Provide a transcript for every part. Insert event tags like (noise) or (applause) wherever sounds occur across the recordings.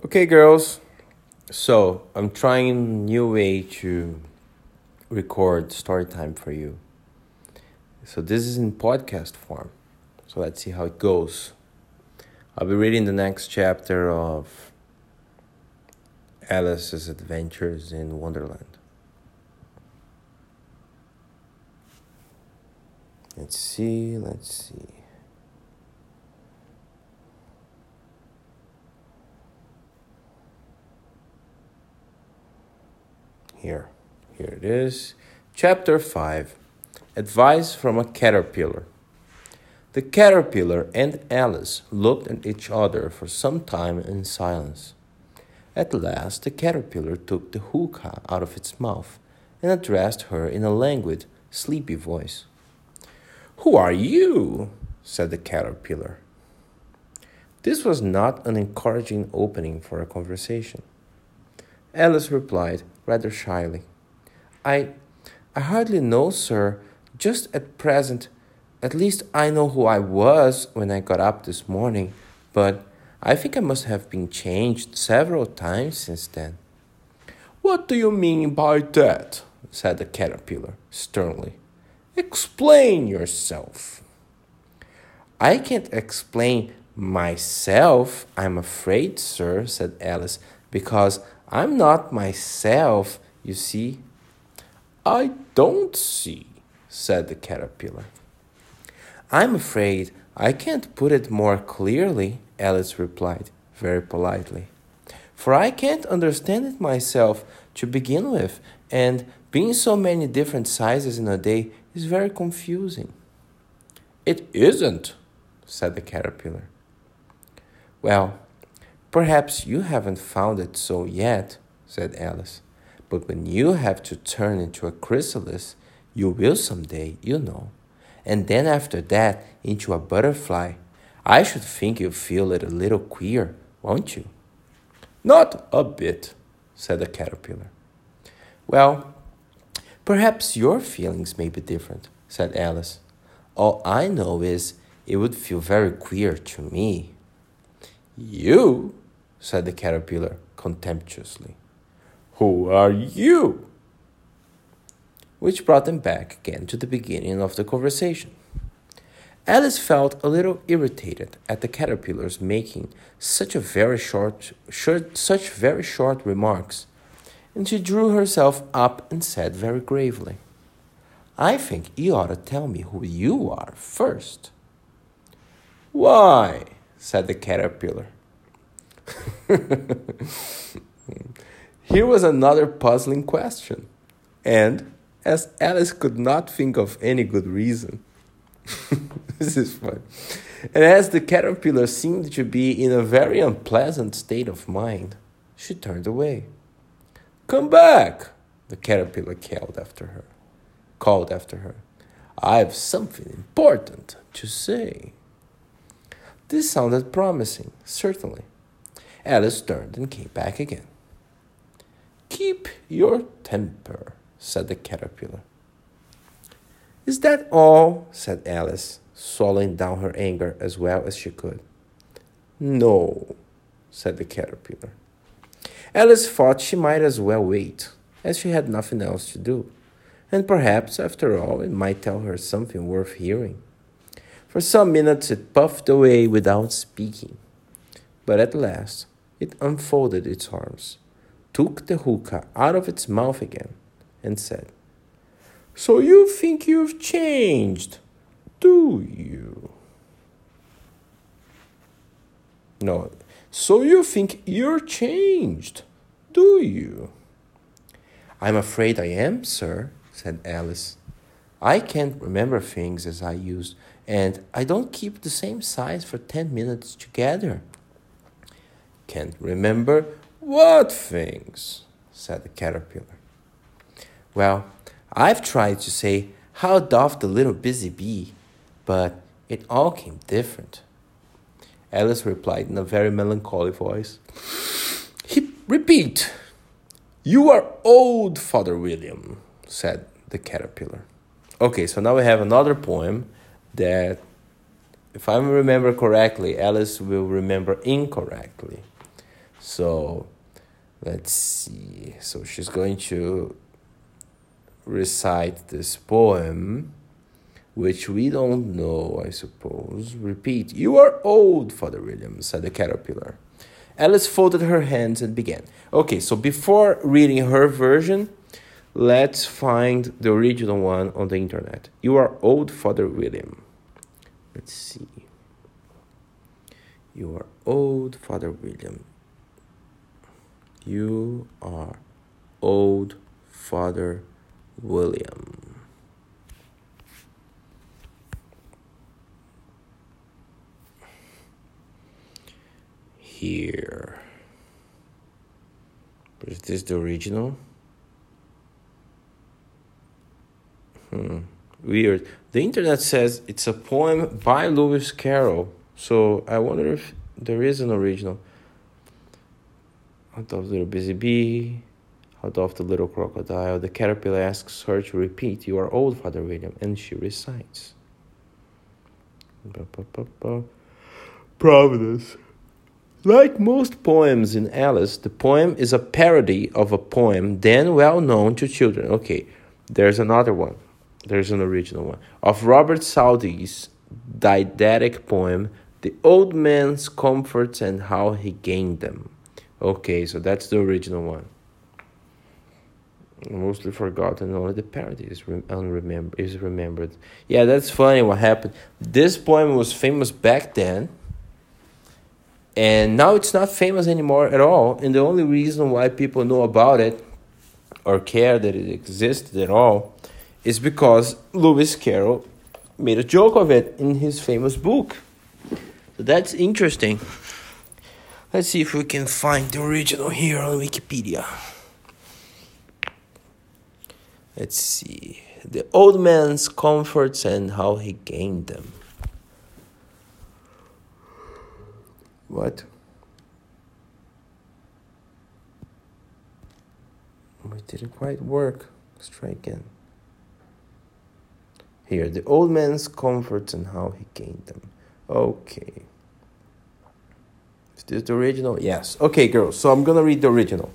Okay, girls. So I'm trying new way to record story time for you. So this is in podcast form. So let's see how it goes. I'll be reading the next chapter of Alice's Adventures in Wonderland. Let's see, let's see. Here, here it is. Chapter 5 Advice from a Caterpillar. The caterpillar and Alice looked at each other for some time in silence. At last, the caterpillar took the hookah out of its mouth and addressed her in a languid, sleepy voice. Who are you? said the caterpillar. This was not an encouraging opening for a conversation. Alice replied rather shyly, I, I hardly know, sir. Just at present, at least I know who I was when I got up this morning, but I think I must have been changed several times since then. What do you mean by that? said the caterpillar sternly. Explain yourself. I can't explain myself, I'm afraid, sir, said Alice, because I'm not myself, you see. I don't see, said the caterpillar. I'm afraid I can't put it more clearly, Alice replied very politely. For I can't understand it myself to begin with, and being so many different sizes in a day is very confusing. It isn't, said the caterpillar. Well, perhaps you haven't found it so yet, said Alice. But when you have to turn into a chrysalis, you will someday, you know. And then after that, into a butterfly. I should think you feel it a little queer, won't you? Not a bit, said the caterpillar. Well, perhaps your feelings may be different, said Alice. All I know is it would feel very queer to me. You, said the caterpillar contemptuously. Who are you? Which brought them back again to the beginning of the conversation. Alice felt a little irritated at the caterpillars making such a very short, short, such very short remarks, and she drew herself up and said very gravely, "I think you ought to tell me who you are first. Why? said the caterpillar. (laughs) Here was another puzzling question, and as Alice could not think of any good reason, (laughs) this is fun. And as the caterpillar seemed to be in a very unpleasant state of mind, she turned away. Come back, the caterpillar called after her. Called after her. I have something important to say. This sounded promising, certainly. Alice turned and came back again. Keep your temper, said the caterpillar. Is that all? said Alice, swallowing down her anger as well as she could. No, said the caterpillar. Alice thought she might as well wait, as she had nothing else to do, and perhaps, after all, it might tell her something worth hearing. For some minutes it puffed away without speaking, but at last it unfolded its arms, took the hookah out of its mouth again, and said, So you think you've changed, do you? No, so you think you're changed, do you? I'm afraid I am, sir, said Alice. I can't remember things as I used, and I don't keep the same size for ten minutes together. Can't remember what things? said the caterpillar. Well, I've tried to say, How doth the little busy bee? But it all came different. Alice replied in a very melancholy voice. He, repeat. You are old, Father William, said the caterpillar. Okay, so now we have another poem that, if I remember correctly, Alice will remember incorrectly. So let's see. So she's going to recite this poem, which we don't know, I suppose. Repeat, You are old, Father William, said the caterpillar. Alice folded her hands and began. Okay, so before reading her version, let's find the original one on the internet. You are old, Father William. Let's see. You are old, Father William. You are old, Father William. Here. Is this the original? Hmm. Weird. The internet says it's a poem by Lewis Carroll. So I wonder if there is an original. How doth the little busy bee, how doth the little crocodile, the caterpillar asks her to repeat, You are old, Father William, and she recites. Providence. Like most poems in Alice, the poem is a parody of a poem then well known to children. Okay, there's another one. There's an original one. Of Robert Southey's didactic poem, The Old Man's Comforts and How He Gained Them. Okay, so that's the original one. Mostly forgotten, only the parody is, re- unremember- is remembered. Yeah, that's funny what happened. This poem was famous back then, and now it's not famous anymore at all. And the only reason why people know about it or care that it existed at all is because Lewis Carroll made a joke of it in his famous book. So that's interesting. Let's see if we can find the original here on Wikipedia. Let's see. The old man's comforts and how he gained them. What? It didn't quite work. Let's try again. Here, the old man's comforts and how he gained them. Okay. Is the original? Yes. Okay, girls. So I'm gonna read the original.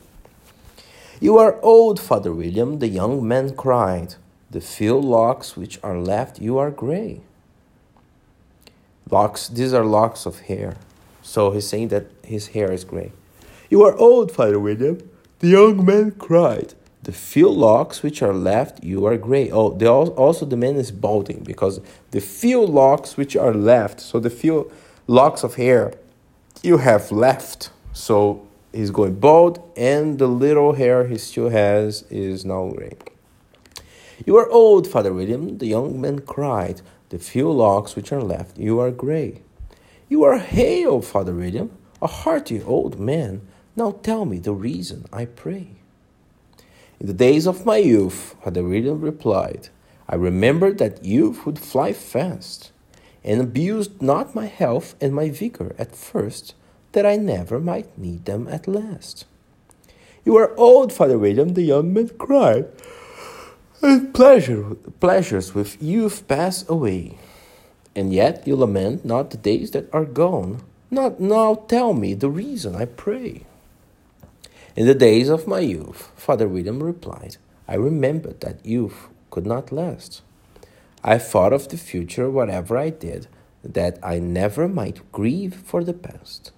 You are old, Father William, the young man cried. The few locks which are left you are gray. Locks, these are locks of hair. So he's saying that his hair is gray. You are old, Father William, the young man cried. The few locks which are left, you are gray. Oh, the, also the man is balding because the few locks which are left, so the few locks of hair you have left. So he's going bald, and the little hair he still has is now gray. You are old, Father William, the young man cried. The few locks which are left, you are gray. You are hale, Father William, a hearty old man. Now tell me the reason, I pray. In the days of my youth, Father William replied, I remembered that youth would fly fast, and abused not my health and my vigor at first, that I never might need them at last. You are old, Father William, the young man cried, and pleasure, pleasures with youth pass away. And yet you lament not the days that are gone. Not now tell me the reason, I pray. In the days of my youth, Father William replied, I remembered that youth could not last. I thought of the future, whatever I did, that I never might grieve for the past.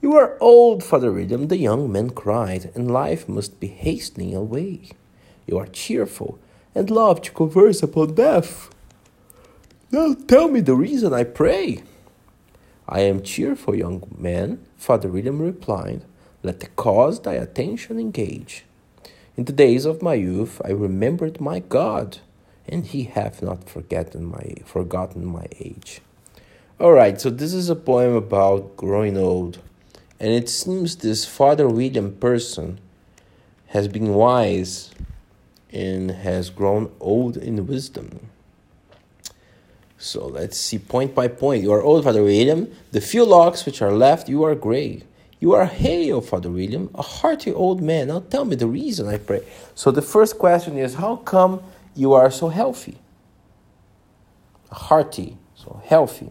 You are old, Father William, the young man cried, and life must be hastening away. You are cheerful and love to converse upon death. Now tell me the reason, I pray. I am cheerful, young man, Father William replied. Let the cause thy attention engage. In the days of my youth I remembered my God, and he hath not forgotten my forgotten my age. Alright, so this is a poem about growing old. And it seems this Father William person has been wise and has grown old in wisdom. So let's see point by point. You are old, Father William. The few locks which are left, you are gray. You are hale, Father William, a hearty old man. Now tell me the reason, I pray. So the first question is how come you are so healthy? Hearty, so healthy.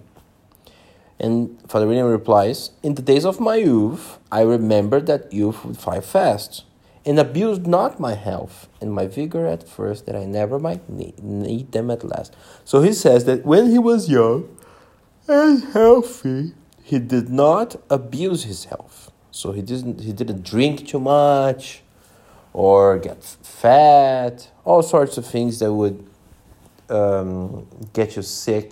And Father William replies, In the days of my youth, I remembered that youth would fight fast, and abused not my health and my vigor at first, that I never might need, need them at last. So he says that when he was young and healthy, he did not abuse his health. So he didn't he didn't drink too much or get fat, all sorts of things that would um, get you sick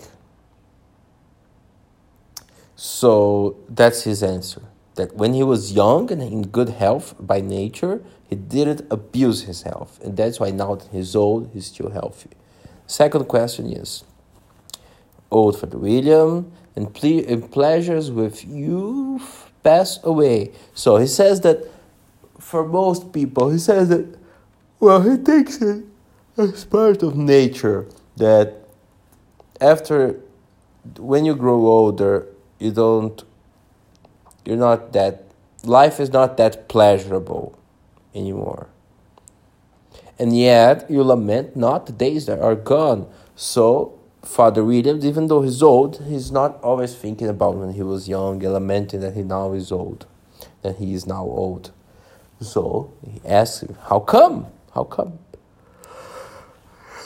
so that's his answer. That when he was young and in good health by nature, he didn't abuse his health. And that's why now that he's old, he's still healthy. Second question is Old Father William, and, ple- and pleasures with youth pass away. So he says that for most people, he says that, well, he takes it as part of nature that after, when you grow older, you don't you're not that life is not that pleasurable anymore. And yet you lament not the days that are gone. So father williams even though he's old he's not always thinking about when he was young and lamenting that he now is old that he is now old so he asks how come? How come?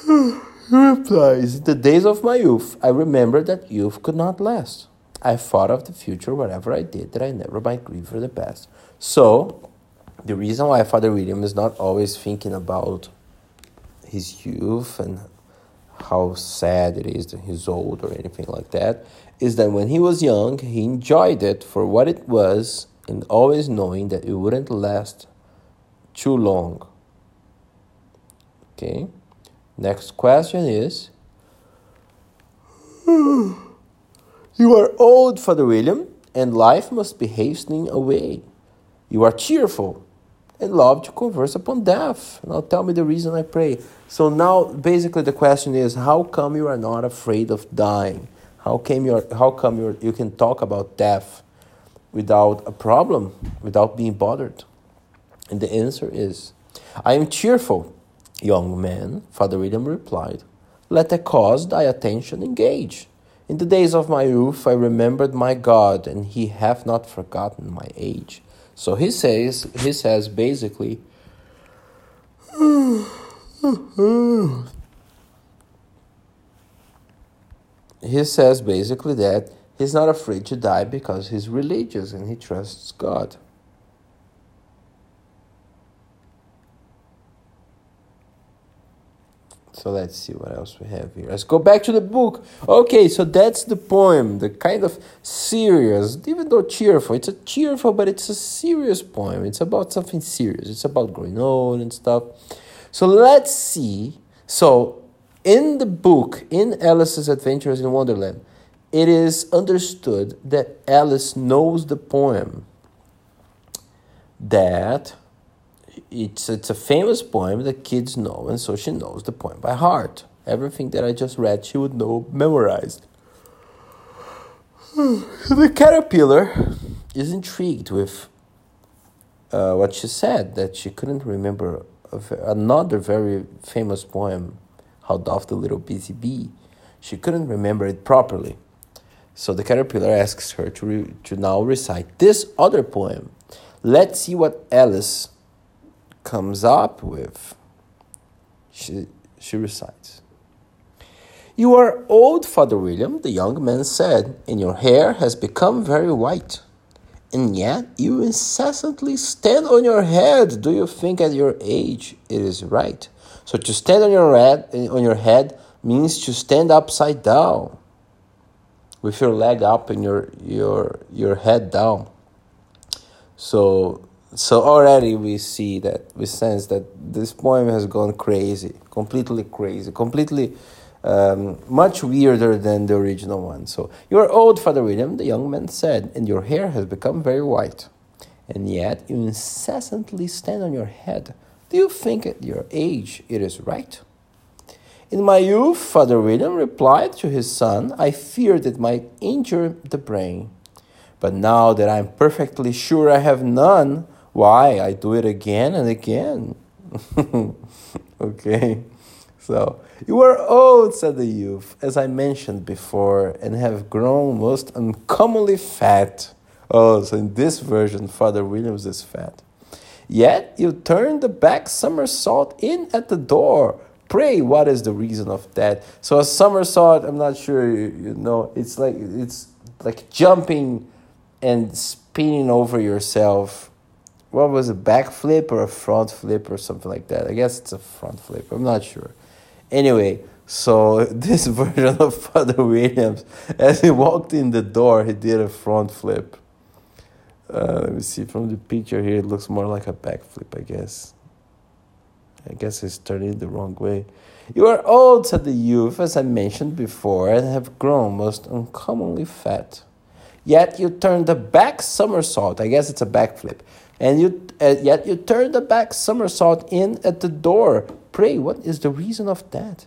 (sighs) He replies in the days of my youth. I remember that youth could not last. I thought of the future, whatever I did, that I never might grieve for the past. So, the reason why Father William is not always thinking about his youth and how sad it is that he's old or anything like that is that when he was young, he enjoyed it for what it was and always knowing that it wouldn't last too long. Okay, next question is. (sighs) You are old, Father William, and life must be hastening away. You are cheerful and love to converse upon death. Now tell me the reason I pray. So now basically the question is how come you are not afraid of dying? How came you how come you you can talk about death without a problem, without being bothered? And the answer is I am cheerful, young man, Father William replied. Let the cause thy attention engage. In the days of my youth, I remembered my God, and He hath not forgotten my age. So he says, he says basically, (sighs) he says basically that he's not afraid to die because he's religious and he trusts God. So let's see what else we have here. Let's go back to the book. Okay, so that's the poem, the kind of serious, even though cheerful. It's a cheerful, but it's a serious poem. It's about something serious. It's about growing old and stuff. So let's see. So in the book, in Alice's Adventures in Wonderland, it is understood that Alice knows the poem that it's it's a famous poem that kids know, and so she knows the poem by heart. Everything that I just read, she would know memorized. the caterpillar is intrigued with uh, what she said that she couldn't remember another very famous poem, "How Doth the Little Busy Bee." She couldn't remember it properly, so the caterpillar asks her to re- to now recite this other poem. Let's see what Alice comes up with, she, she recites. You are old, Father William, the young man said, and your hair has become very white. And yet you incessantly stand on your head. Do you think at your age it is right? So to stand on your head, on your head means to stand upside down, with your leg up and your your your head down. So so already we see that we sense that this poem has gone crazy completely crazy completely um, much weirder than the original one. So you are old father william the young man said and your hair has become very white and yet you incessantly stand on your head. Do you think at your age it is right in my youth father william replied to his son i feared it might injure the brain but now that i'm perfectly sure i have none why? I do it again and again. (laughs) okay. So, you are old, said the youth, as I mentioned before, and have grown most uncommonly fat. Oh, so in this version, Father Williams is fat. Yet you turn the back somersault in at the door. Pray, what is the reason of that? So a somersault, I'm not sure you, you know, it's like it's like jumping and spinning over yourself. What was a back flip or a front flip or something like that? I guess it's a front flip. I'm not sure. Anyway, so (laughs) this version of Father Williams, as he walked in the door, he did a front flip. Uh, let me see from the picture here. It looks more like a backflip, I guess. I guess he's turning the wrong way. You are old, said the youth, as I mentioned before, and have grown most uncommonly fat. Yet you turn the back somersault. I guess it's a backflip. And you, uh, yet you turn the back somersault in at the door. Pray, what is the reason of that?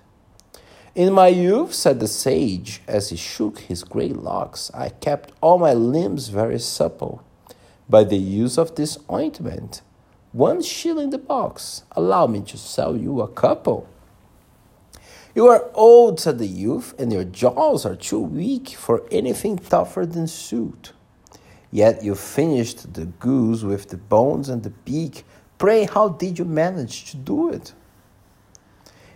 In my youth, said the sage, as he shook his grey locks, I kept all my limbs very supple by the use of this ointment. One shilling the box. Allow me to sell you a couple. You are old, said the youth, and your jaws are too weak for anything tougher than suet. Yet you finished the goose with the bones and the beak. Pray, how did you manage to do it?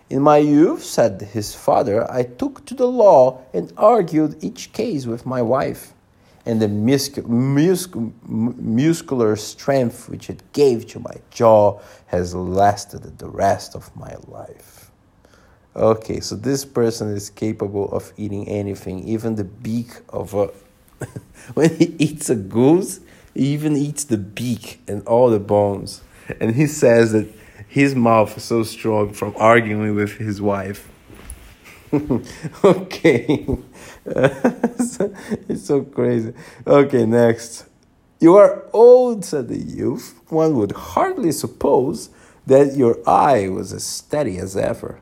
In my youth, said his father, I took to the law and argued each case with my wife. And the muscu- muscu- muscular strength which it gave to my jaw has lasted the rest of my life. Okay, so this person is capable of eating anything, even the beak of a. (laughs) when he eats a goose, he even eats the beak and all the bones. And he says that his mouth is so strong from arguing with his wife. (laughs) okay. (laughs) it's so crazy. Okay, next. You are old, said the youth. One would hardly suppose that your eye was as steady as ever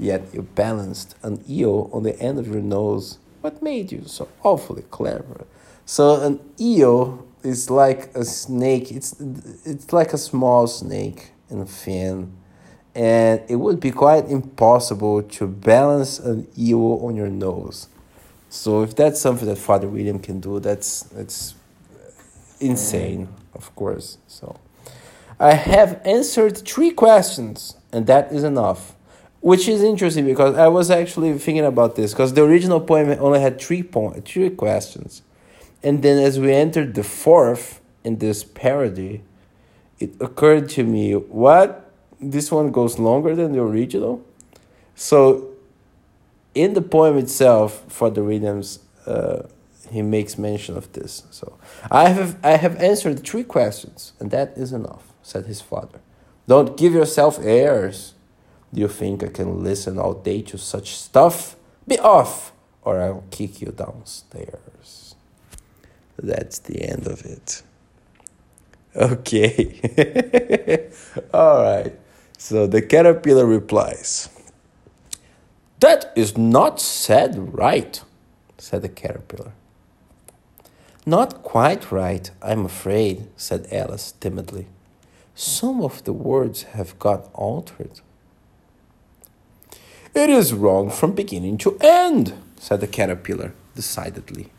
yet you balanced an eel on the end of your nose. What made you so awfully clever? So an eel is like a snake. It's it's like a small snake and fin, and it would be quite impossible to balance an eel on your nose. So if that's something that Father William can do, that's that's insane, of course. So I have answered three questions, and that is enough which is interesting because I was actually thinking about this because the original poem only had three point three questions, and then as we entered the fourth in this parody, it occurred to me what this one goes longer than the original, so in the poem itself, Father Williams, uh, he makes mention of this. So I have I have answered three questions, and that is enough," said his father. "Don't give yourself airs." Do you think I can listen all day to such stuff? Be off, or I'll kick you downstairs. That's the end of it. (laughs) Okay. (laughs) all right. So the caterpillar replies, That is not said right, said the caterpillar. Not quite right, I'm afraid, said Alice timidly. Some of the words have got altered. It is wrong from beginning to end, said the caterpillar decidedly.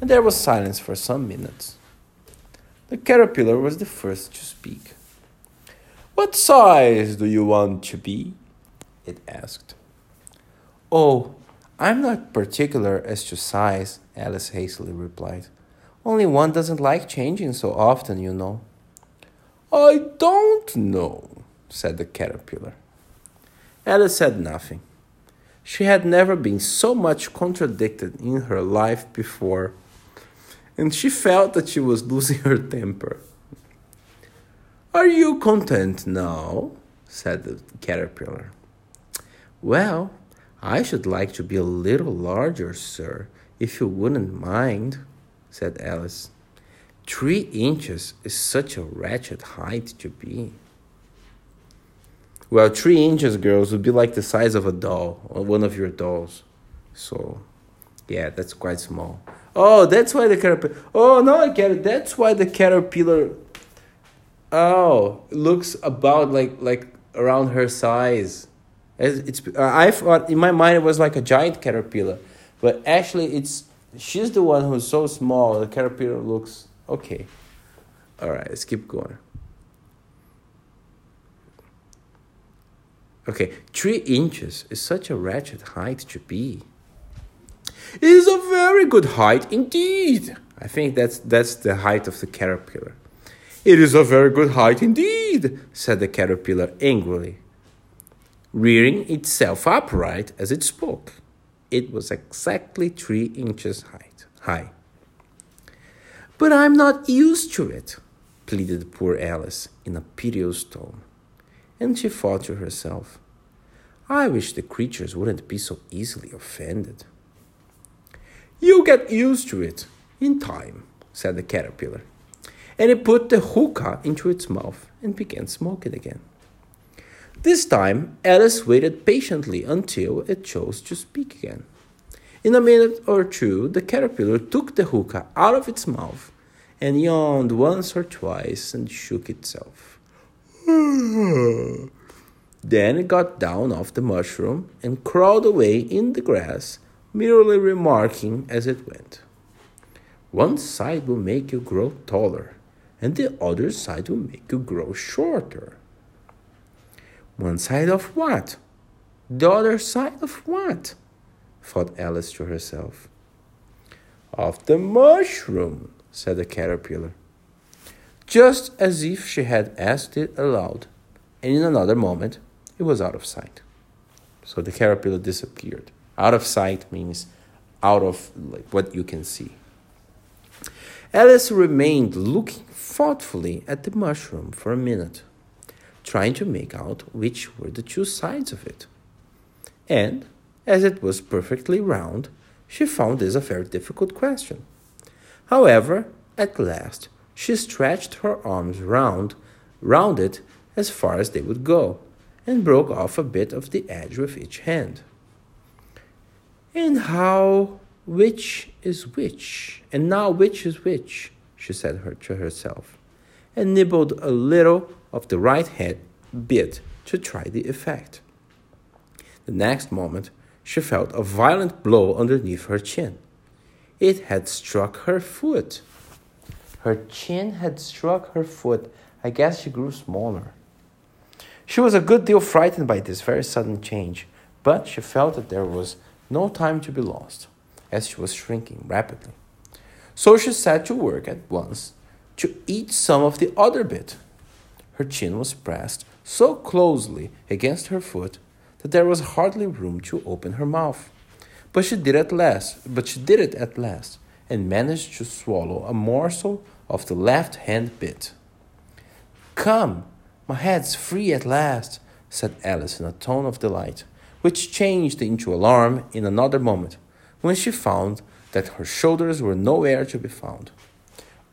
And there was silence for some minutes. The caterpillar was the first to speak. What size do you want to be? it asked. Oh, I'm not particular as to size, Alice hastily replied. Only one doesn't like changing so often, you know. I don't know, said the caterpillar. Alice said nothing. She had never been so much contradicted in her life before, and she felt that she was losing her temper. Are you content now? said the caterpillar. Well, I should like to be a little larger, sir, if you wouldn't mind, said Alice. Three inches is such a wretched height to be. Well, three inches, girls, would be like the size of a doll, or one of your dolls. So, yeah, that's quite small. Oh, that's why the caterpillar. Oh, no, I get it. That's why the caterpillar. Oh, looks about like like around her size. It's, uh, I thought in my mind it was like a giant caterpillar, but actually it's she's the one who's so small. The caterpillar looks okay. All right, let's keep going. Okay, three inches is such a wretched height to be. It is a very good height indeed. I think that's that's the height of the caterpillar. It is a very good height indeed, said the caterpillar angrily, rearing itself upright as it spoke. It was exactly three inches height, high. But I'm not used to it, pleaded poor Alice in a piteous tone. And she thought to herself, I wish the creatures wouldn't be so easily offended. You'll get used to it in time, said the caterpillar and it put the hookah into its mouth and began smoking again. This time, Alice waited patiently until it chose to speak again. In a minute or two, the caterpillar took the hookah out of its mouth and yawned once or twice and shook itself. (sighs) then it got down off the mushroom and crawled away in the grass, merely remarking as it went, One side will make you grow taller and the other side will make you grow shorter. One side of what? The other side of what? thought Alice to herself. Of the mushroom, said the caterpillar, just as if she had asked it aloud, and in another moment it was out of sight. So the caterpillar disappeared. Out of sight means out of like what you can see. Alice remained looking thoughtfully at the mushroom for a minute, trying to make out which were the two sides of it. And, as it was perfectly round, she found this a very difficult question. However, at last, she stretched her arms round, round it as far as they would go, and broke off a bit of the edge with each hand. And how which is which? And now which is which? she said her to herself, and nibbled a little of the right hand bit to try the effect. The next moment, she felt a violent blow underneath her chin. It had struck her foot. Her chin had struck her foot. I guess she grew smaller. She was a good deal frightened by this very sudden change, but she felt that there was no time to be lost as she was shrinking rapidly. So she set to work at once to eat some of the other bit. Her chin was pressed so closely against her foot that there was hardly room to open her mouth. But she did at last, but she did it at last, and managed to swallow a morsel of the left hand bit. Come, my head's free at last, said Alice in a tone of delight, which changed into alarm in another moment when she found that her shoulders were nowhere to be found.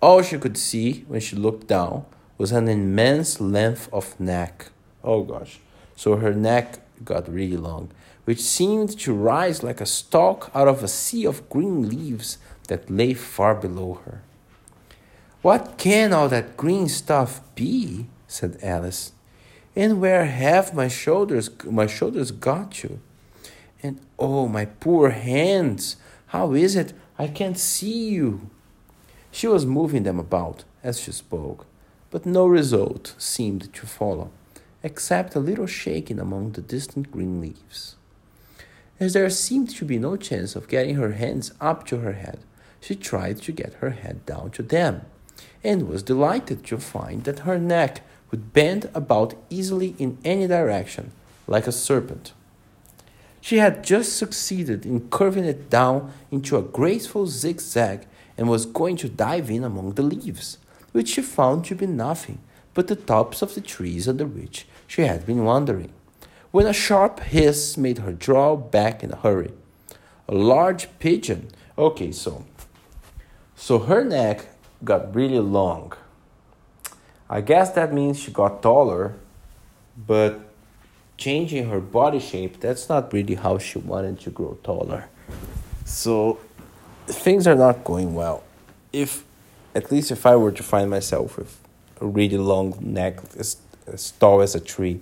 All she could see when she looked down was an immense length of neck. Oh gosh. So her neck got really long, which seemed to rise like a stalk out of a sea of green leaves that lay far below her. What can all that green stuff be? said Alice. And where have my shoulders my shoulders got to? And oh, my poor hands! How is it I can't see you? She was moving them about as she spoke, but no result seemed to follow, except a little shaking among the distant green leaves. As there seemed to be no chance of getting her hands up to her head, she tried to get her head down to them, and was delighted to find that her neck would bend about easily in any direction, like a serpent. She had just succeeded in curving it down into a graceful zigzag and was going to dive in among the leaves, which she found to be nothing but the tops of the trees under which she had been wandering, when a sharp hiss made her draw back in a hurry. A large pigeon. Okay, so so her neck got really long. I guess that means she got taller, but changing her body shape, that's not really how she wanted to grow taller. So things are not going well. If at least if I were to find myself with a really long neck as, as tall as a tree,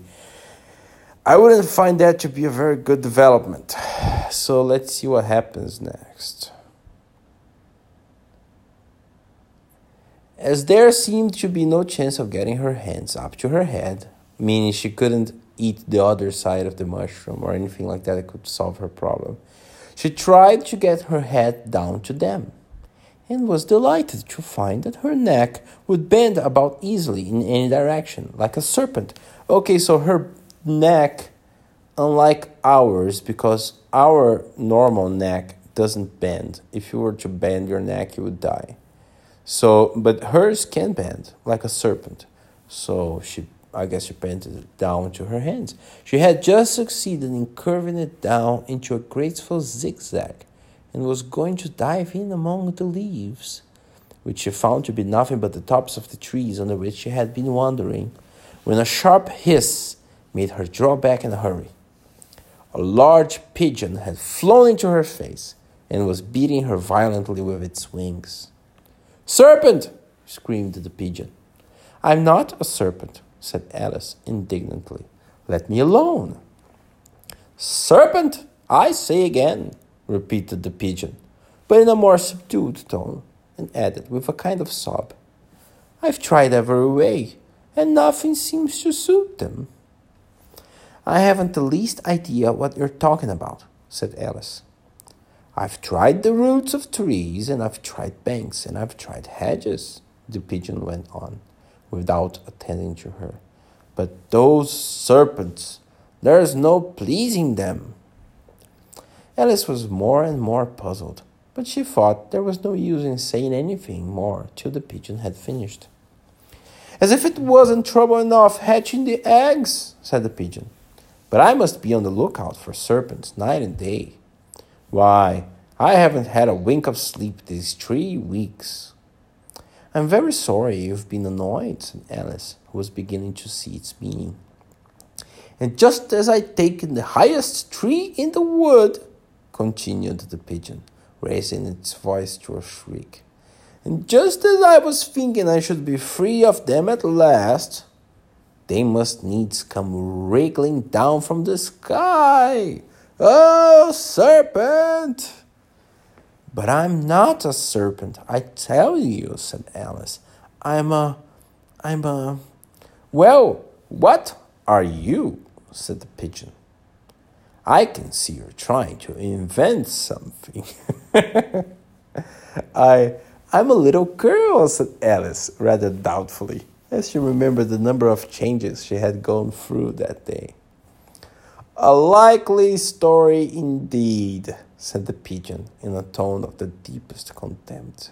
I wouldn't find that to be a very good development. So let's see what happens next. As there seemed to be no chance of getting her hands up to her head, meaning she couldn't eat the other side of the mushroom or anything like that that could solve her problem, she tried to get her head down to them and was delighted to find that her neck would bend about easily in any direction, like a serpent. Okay, so her neck, unlike ours, because our normal neck doesn't bend. If you were to bend your neck, you would die. So, but hers can bend like a serpent. So she, I guess, she bent it down to her hands. She had just succeeded in curving it down into a graceful zigzag, and was going to dive in among the leaves, which she found to be nothing but the tops of the trees under which she had been wandering, when a sharp hiss made her draw back in a hurry. A large pigeon had flown into her face and was beating her violently with its wings. Serpent! screamed the pigeon. I'm not a serpent, said Alice indignantly. Let me alone. Serpent, I say again, repeated the pigeon, but in a more subdued tone, and added with a kind of sob, I've tried every way, and nothing seems to suit them. I haven't the least idea what you're talking about, said Alice. I've tried the roots of trees, and I've tried banks, and I've tried hedges, the pigeon went on, without attending to her. But those serpents, there's no pleasing them. Alice was more and more puzzled, but she thought there was no use in saying anything more till the pigeon had finished. As if it wasn't trouble enough hatching the eggs, said the pigeon. But I must be on the lookout for serpents night and day. Why, I haven't had a wink of sleep these three weeks. I'm very sorry you've been annoyed, said Alice, who was beginning to see its meaning. And just as I'd taken the highest tree in the wood, continued the pigeon, raising its voice to a shriek, and just as I was thinking I should be free of them at last, they must needs come wriggling down from the sky Oh, serpent! But I'm not a serpent, I tell you, said Alice. I'm a. I'm a. Well, what are you? said the pigeon. I can see you're trying to invent something. (laughs) I. I'm a little girl, said Alice, rather doubtfully, as she remembered the number of changes she had gone through that day. A likely story indeed, said the pigeon in a tone of the deepest contempt.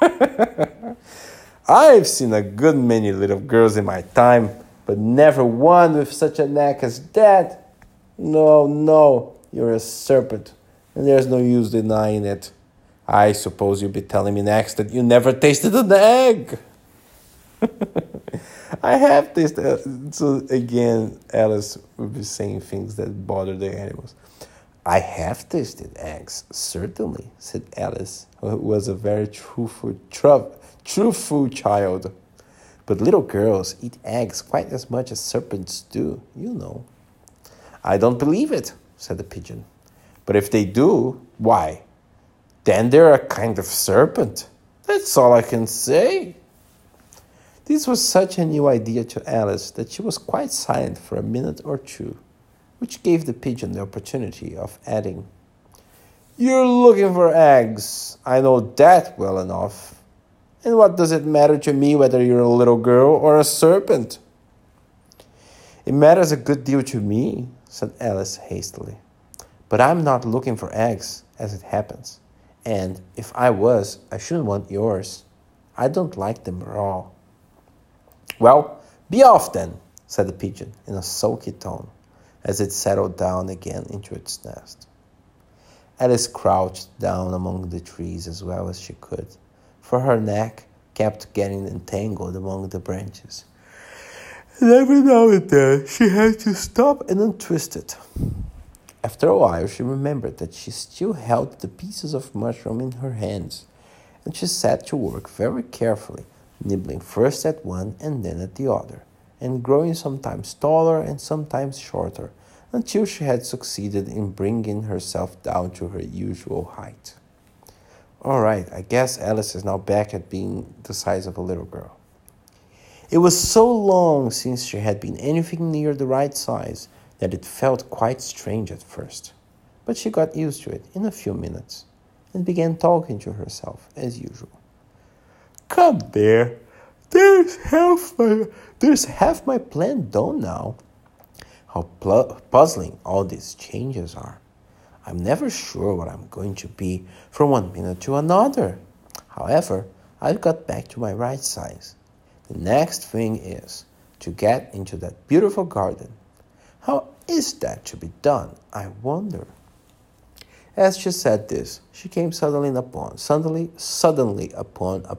(laughs) I've seen a good many little girls in my time, but never one with such a neck as that. No, no, you're a serpent, and there's no use denying it. I suppose you'll be telling me next that you never tasted an egg. (laughs) I have this. Uh, so again, Alice would be saying things that bother the animals. I have tasted eggs, certainly, said Alice, who was a very truthful, truthful child. But little girls eat eggs quite as much as serpents do, you know. I don't believe it, said the pigeon. But if they do, why? Then they're a kind of serpent. That's all I can say. This was such a new idea to Alice that she was quite silent for a minute or two, which gave the pigeon the opportunity of adding, You're looking for eggs. I know that well enough. And what does it matter to me whether you're a little girl or a serpent? It matters a good deal to me, said Alice hastily. But I'm not looking for eggs, as it happens. And if I was, I shouldn't want yours. I don't like them raw. Well, be off then, said the pigeon in a sulky tone as it settled down again into its nest. Alice crouched down among the trees as well as she could, for her neck kept getting entangled among the branches. And every now and then she had to stop and untwist it. After a while, she remembered that she still held the pieces of mushroom in her hands, and she set to work very carefully nibbling first at one and then at the other, and growing sometimes taller and sometimes shorter, until she had succeeded in bringing herself down to her usual height. All right, I guess Alice is now back at being the size of a little girl. It was so long since she had been anything near the right size that it felt quite strange at first. But she got used to it in a few minutes and began talking to herself as usual. Come there, there's half my there's half my plan done now. How pl- puzzling all these changes are. I'm never sure what I'm going to be from one minute to another. However, I've got back to my right size. The next thing is to get into that beautiful garden. How is that to be done? I wonder. As she said this, she came suddenly upon suddenly suddenly upon a,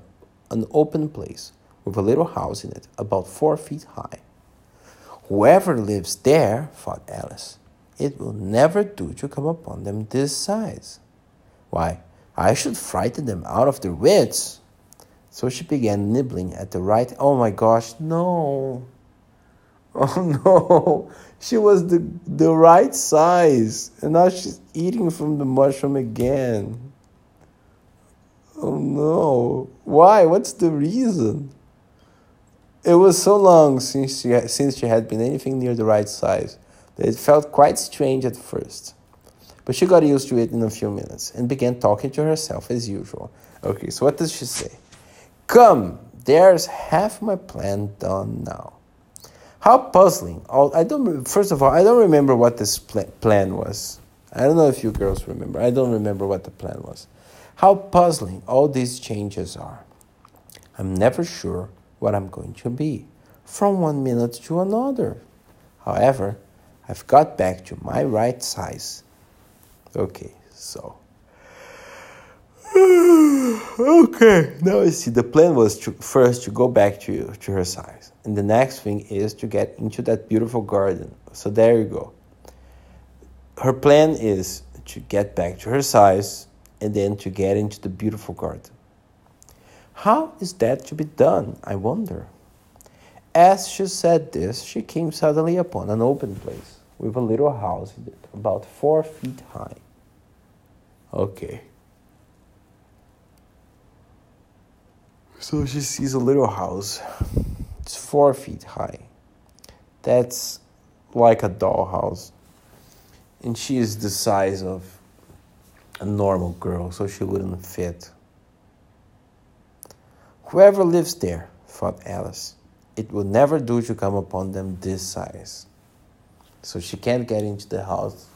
an open place with a little house in it, about four feet high. Whoever lives there, thought Alice, it will never do to come upon them this size. Why, I should frighten them out of their wits. So she began nibbling at the right. Oh my gosh, no. (laughs) Oh no. She was the, the right size. And now she's eating from the mushroom again. Oh no. Why? What's the reason? It was so long since she, since she had been anything near the right size that it felt quite strange at first. But she got used to it in a few minutes and began talking to herself as usual. Okay, so what does she say? Come, there's half my plan done now. How puzzling! Oh, I don't. First of all, I don't remember what this plan was. I don't know if you girls remember. I don't remember what the plan was. How puzzling all these changes are. I'm never sure what I'm going to be from one minute to another. However, I've got back to my right size. Okay, so (sighs) okay, now you see the plan was to first to go back to, to her size. And the next thing is to get into that beautiful garden. So there you go. Her plan is to get back to her size and then to get into the beautiful garden. How is that to be done, I wonder? As she said this, she came suddenly upon an open place with a little house about four feet high. Okay. So she sees a little house. It's four feet high. That's like a dollhouse. And she is the size of a normal girl, so she wouldn't fit. Whoever lives there, thought Alice, it will never do to come upon them this size. So she can't get into the house,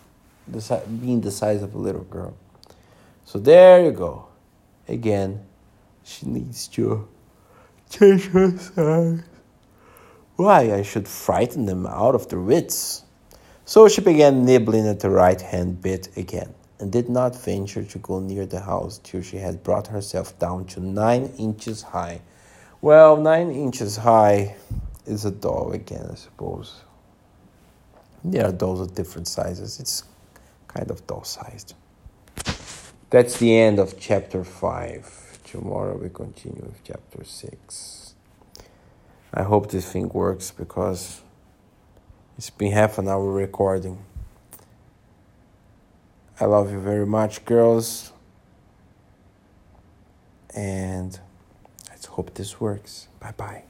being the size of a little girl. So there you go. Again, she needs to change her size. Why, I should frighten them out of their wits. So she began nibbling at the right hand bit again, and did not venture to go near the house till she had brought herself down to nine inches high. Well, nine inches high is a doll again, I suppose. There are dolls of different sizes. It's kind of doll sized. That's the end of chapter 5. Tomorrow we continue with chapter 6. I hope this thing works because it's been half an hour recording. I love you very much, girls. And let's hope this works. Bye bye.